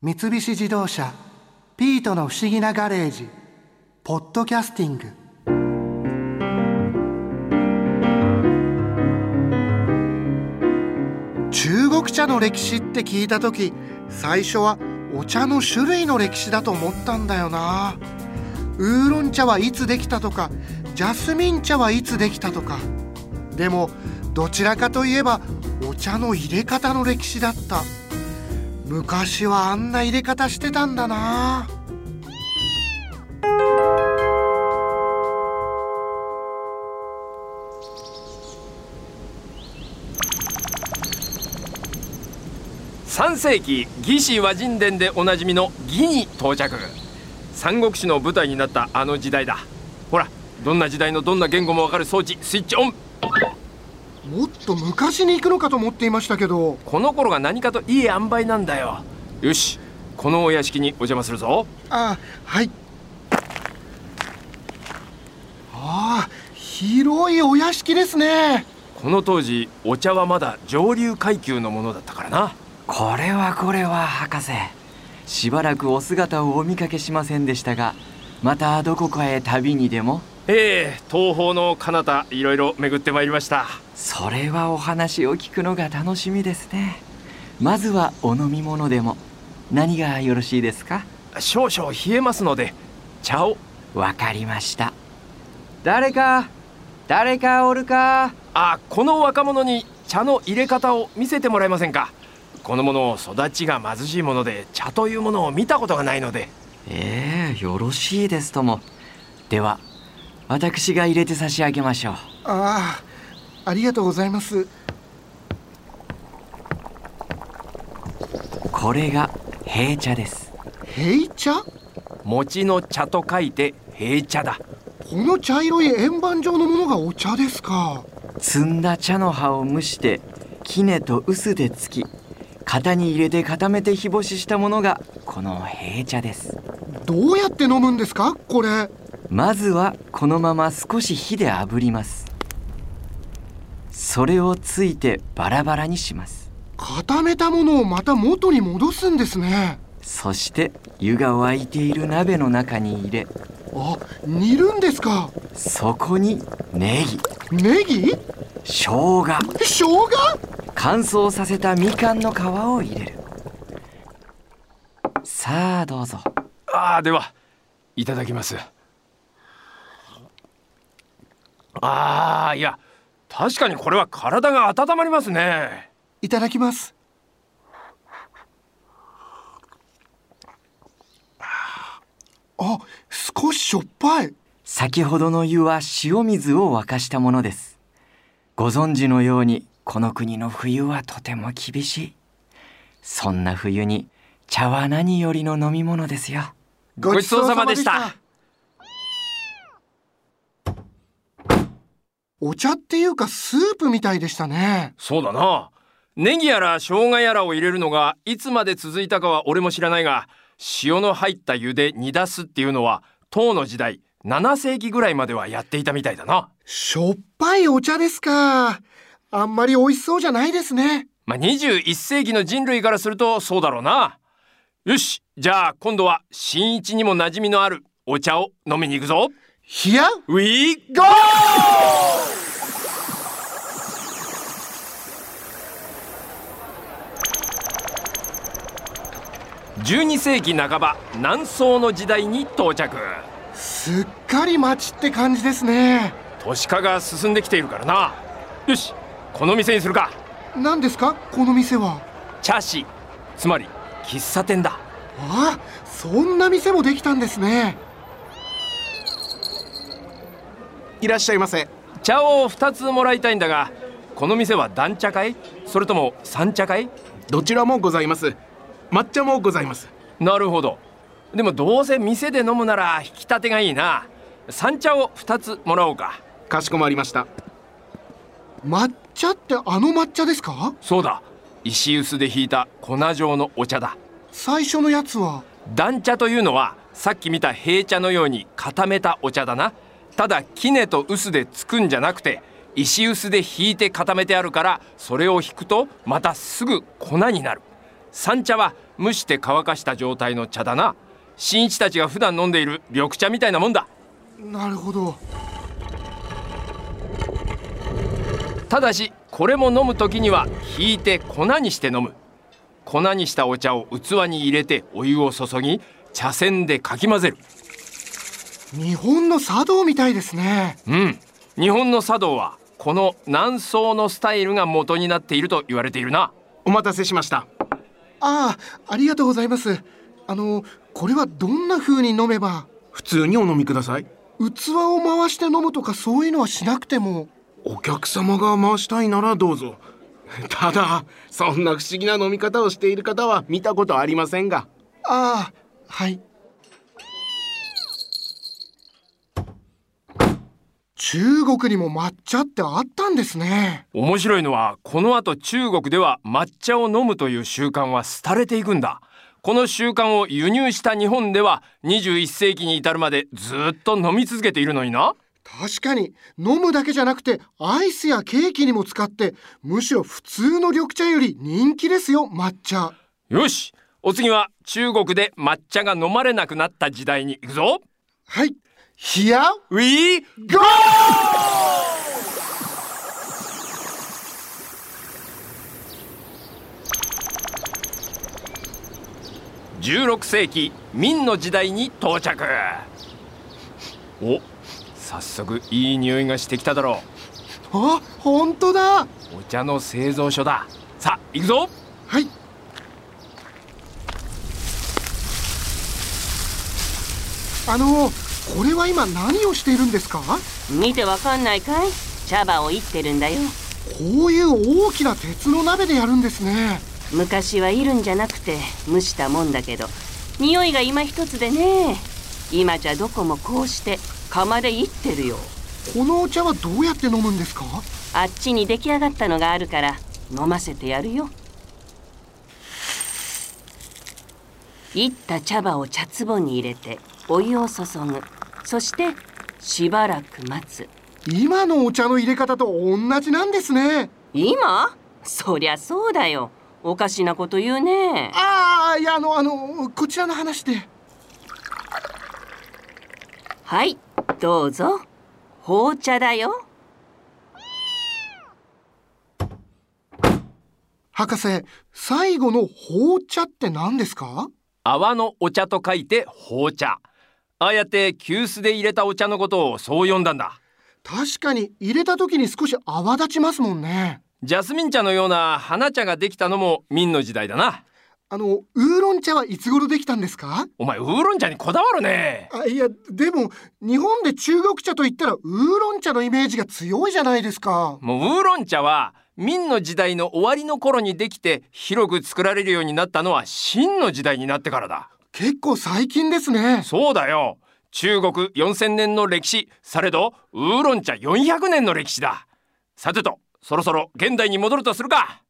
三菱自動車「ピートの不思議なガレージ」「ポッドキャスティング」中国茶の歴史って聞いた時最初はお茶の種類の歴史だと思ったんだよな。ウーロン茶はいつできたとかジャスミン茶はいつできたとか。でもどちらかといえばお茶の入れ方の歴史だった。昔はあんな入れ方してたんだな。3世紀魏志倭人伝でおなじみの魏に到着。三国志の舞台になったあの時代だ。ほらどんな時代のどんな言語もわかる装置スイッチオン。もっと昔に行くのかと思っていましたけど。この頃が何かといい塩梅なんだよ。よしこのお屋敷にお邪魔するぞ。あはい。ああ広いお屋敷ですね。この当時お茶はまだ上流階級のものだったからな。これはこれは博士。しばらくお姿をお見かけしませんでしたがまたどこかへ旅にでも？ええ東方の彼方いろいろ巡ってまいりました。それはお話を聞くのが楽しみですね。まずはお飲み物でも。何がよろしいですか？少々冷えますので茶を。わかりました。誰か誰かおるか？あこの若者に茶の入れ方を見せてもらえませんか？この者育ちが貧しいもので茶というものを見たことがないので。ええよろしいですとも。では私が入れて差し上げましょう。ああありがとうございます。これが平茶です。平茶？餅の茶と書いて平茶だ。この茶色い円盤状のものがお茶ですか？摘んだ茶の葉を蒸して杵と臼でつき型に入れて固めて日干ししたものがこの平茶です。どうやって飲むんですか？これまずはこのまま少し火で炙ります。それをついてバラバラにします。固めたものをまた元に戻すんですね。そして湯が沸いている鍋の中に入れ。あ煮るんですか？そこにネギ。ネギ？生姜。生姜？乾燥させたみかんの皮を入れる。さあどうぞ。ああではいただきますああいや確かにこれは体が温まりますね。いただきます。あ少ししょっぱい。先ほどの湯は塩水を沸かしたものです。ご存知のようにこの国の冬はとても厳しい。そんな冬に茶は何よりの飲み物ですよ。ごちそうさまでしたお茶っていうかスープみたいでしたね。そうだな。ネギやら生姜やらを入れるのがいつまで続いたかは俺も知らないが塩の入った湯で煮出すっていうのは唐の時代7世紀ぐらいまではやっていたみたいだな。しょっぱいお茶ですか。あんまり美味しそうじゃないですね。まあ21世紀の人類からするとそうだろうな。よしじゃあ今度は新一にも馴染みのあるお茶を飲みに行くぞヒヤウィーゴー12世紀半ば南宋の時代に到着。すっかり町って感じですね。都市化が進んできているからな。よしこの店にするか。何ですか？この店は。茶室つまり喫茶店だ。あそんな店もできたんですねいらっしゃいませ。茶を2つもらいたいんだがこの店は団茶会それとも三茶会どちらもございます。抹茶もございます。なるほど。でもどうせ店で飲むなら引き立てがいいな。三茶を2つもらおうか。かしこまりました。抹茶ってあの抹茶ですか？そうだ。石臼でひいた粉状のお茶だ。最初のやつは？団茶というのはさっき見た平茶のように固めたお茶だなただ杵と臼でつくんじゃなくて石臼でひいて固めてあるからそれを引くとまたすぐ粉になる。三茶は蒸して乾かした状態の茶だな。新一たちが普段飲んでいる緑茶みたいなもんだ。なるほど。ただしこれも飲む時には引いて粉にして飲む。粉にしたお茶を器に入れてお湯を注ぎ茶筅でかき混ぜる日本の茶道みたいですね。うん。日本の茶道はこの南宋のスタイルが元になっていると言われているな。お待たせしました。ああありがとうございます。あのこれはどんな風に飲めば？普通にお飲みください。器を回して飲むとかそういうのはしなくても。お客様が回したいならどうぞ。ただそんな不思議な飲み方をしている方は見たことありませんが。ああはい中国にも抹茶ってあったんですね。面白いのはこの後中国では抹茶を飲むという習慣は廃れていくんだ。この習慣を輸入した日本では21世紀に至るまでずっと飲み続けているのにな。確かに飲むだけじゃなくてアイスやケーキにも使ってむしろ普通の緑茶より人気ですよ抹茶。よしお次は中国で抹茶が飲まれなくなった時代に行くぞ。はいヒアウィーゴー16世紀明の時代に到着。お。早速いい匂いがしてきただろあ本当だ。うお茶の製造所だ。さあ行くぞ。はい。あのこれは今何をしているんですか？見てわかんないかい？茶葉をいってるんだよ。こういう大きな鉄の鍋でやるんですね。昔はいるんじゃなくて蒸したもんだけど。匂いが今一つでね。今じゃどこもこうして釜でいってるよ。このお茶はどうやって飲むんですか？あっちに出来上がったのがあるから飲ませてやるよ。いった茶葉を茶壺に入れてお湯を注ぐそしてしばらく待つ。今のお茶の入れ方と同じなんですね。今？そりゃそうだよ。おかしなこと言うね。ああいやあのあのこちらの話で。はいどうぞ。紅茶だよ。博士最後の紅茶って何ですか？泡のお茶と書いて紅茶ああやって急須で入れたお茶のことをそう呼んだんだ。確かに入れた時に少し泡立ちますもんね。ジャスミン茶のような花茶ができたのも明の時代だな。あのウーロン茶はいつ頃できたんですか？お前ウーロン茶にこだわるね。あいやでも日本で中国茶と言ったらウーロン茶のイメージが強いじゃないですか。もうウーロン茶は明の時代の終わりの頃にできて広く作られるようになったのは清の時代になってからだ結構最近ですね。そうだよ。中国4000年の歴史。されどウーロン茶400年の歴史だ。さてとそろそろ現代に戻るとするか。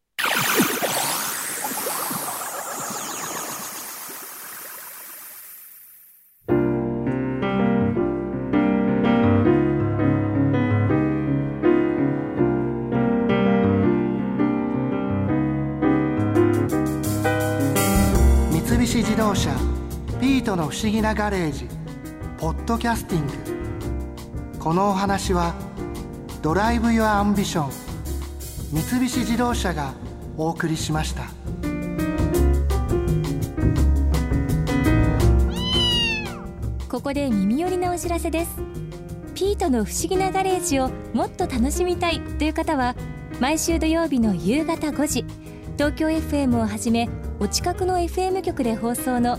ピートの不思議なガレージポッドキャスティング。このお話は Drive your Ambition 三菱自動車がお送りしました。ここで耳寄りなお知らせです。ピートの不思議なガレージをもっと楽しみたいという方は毎週土曜日の夕方5時東京 FM をはじめお近くの FM 局で放送の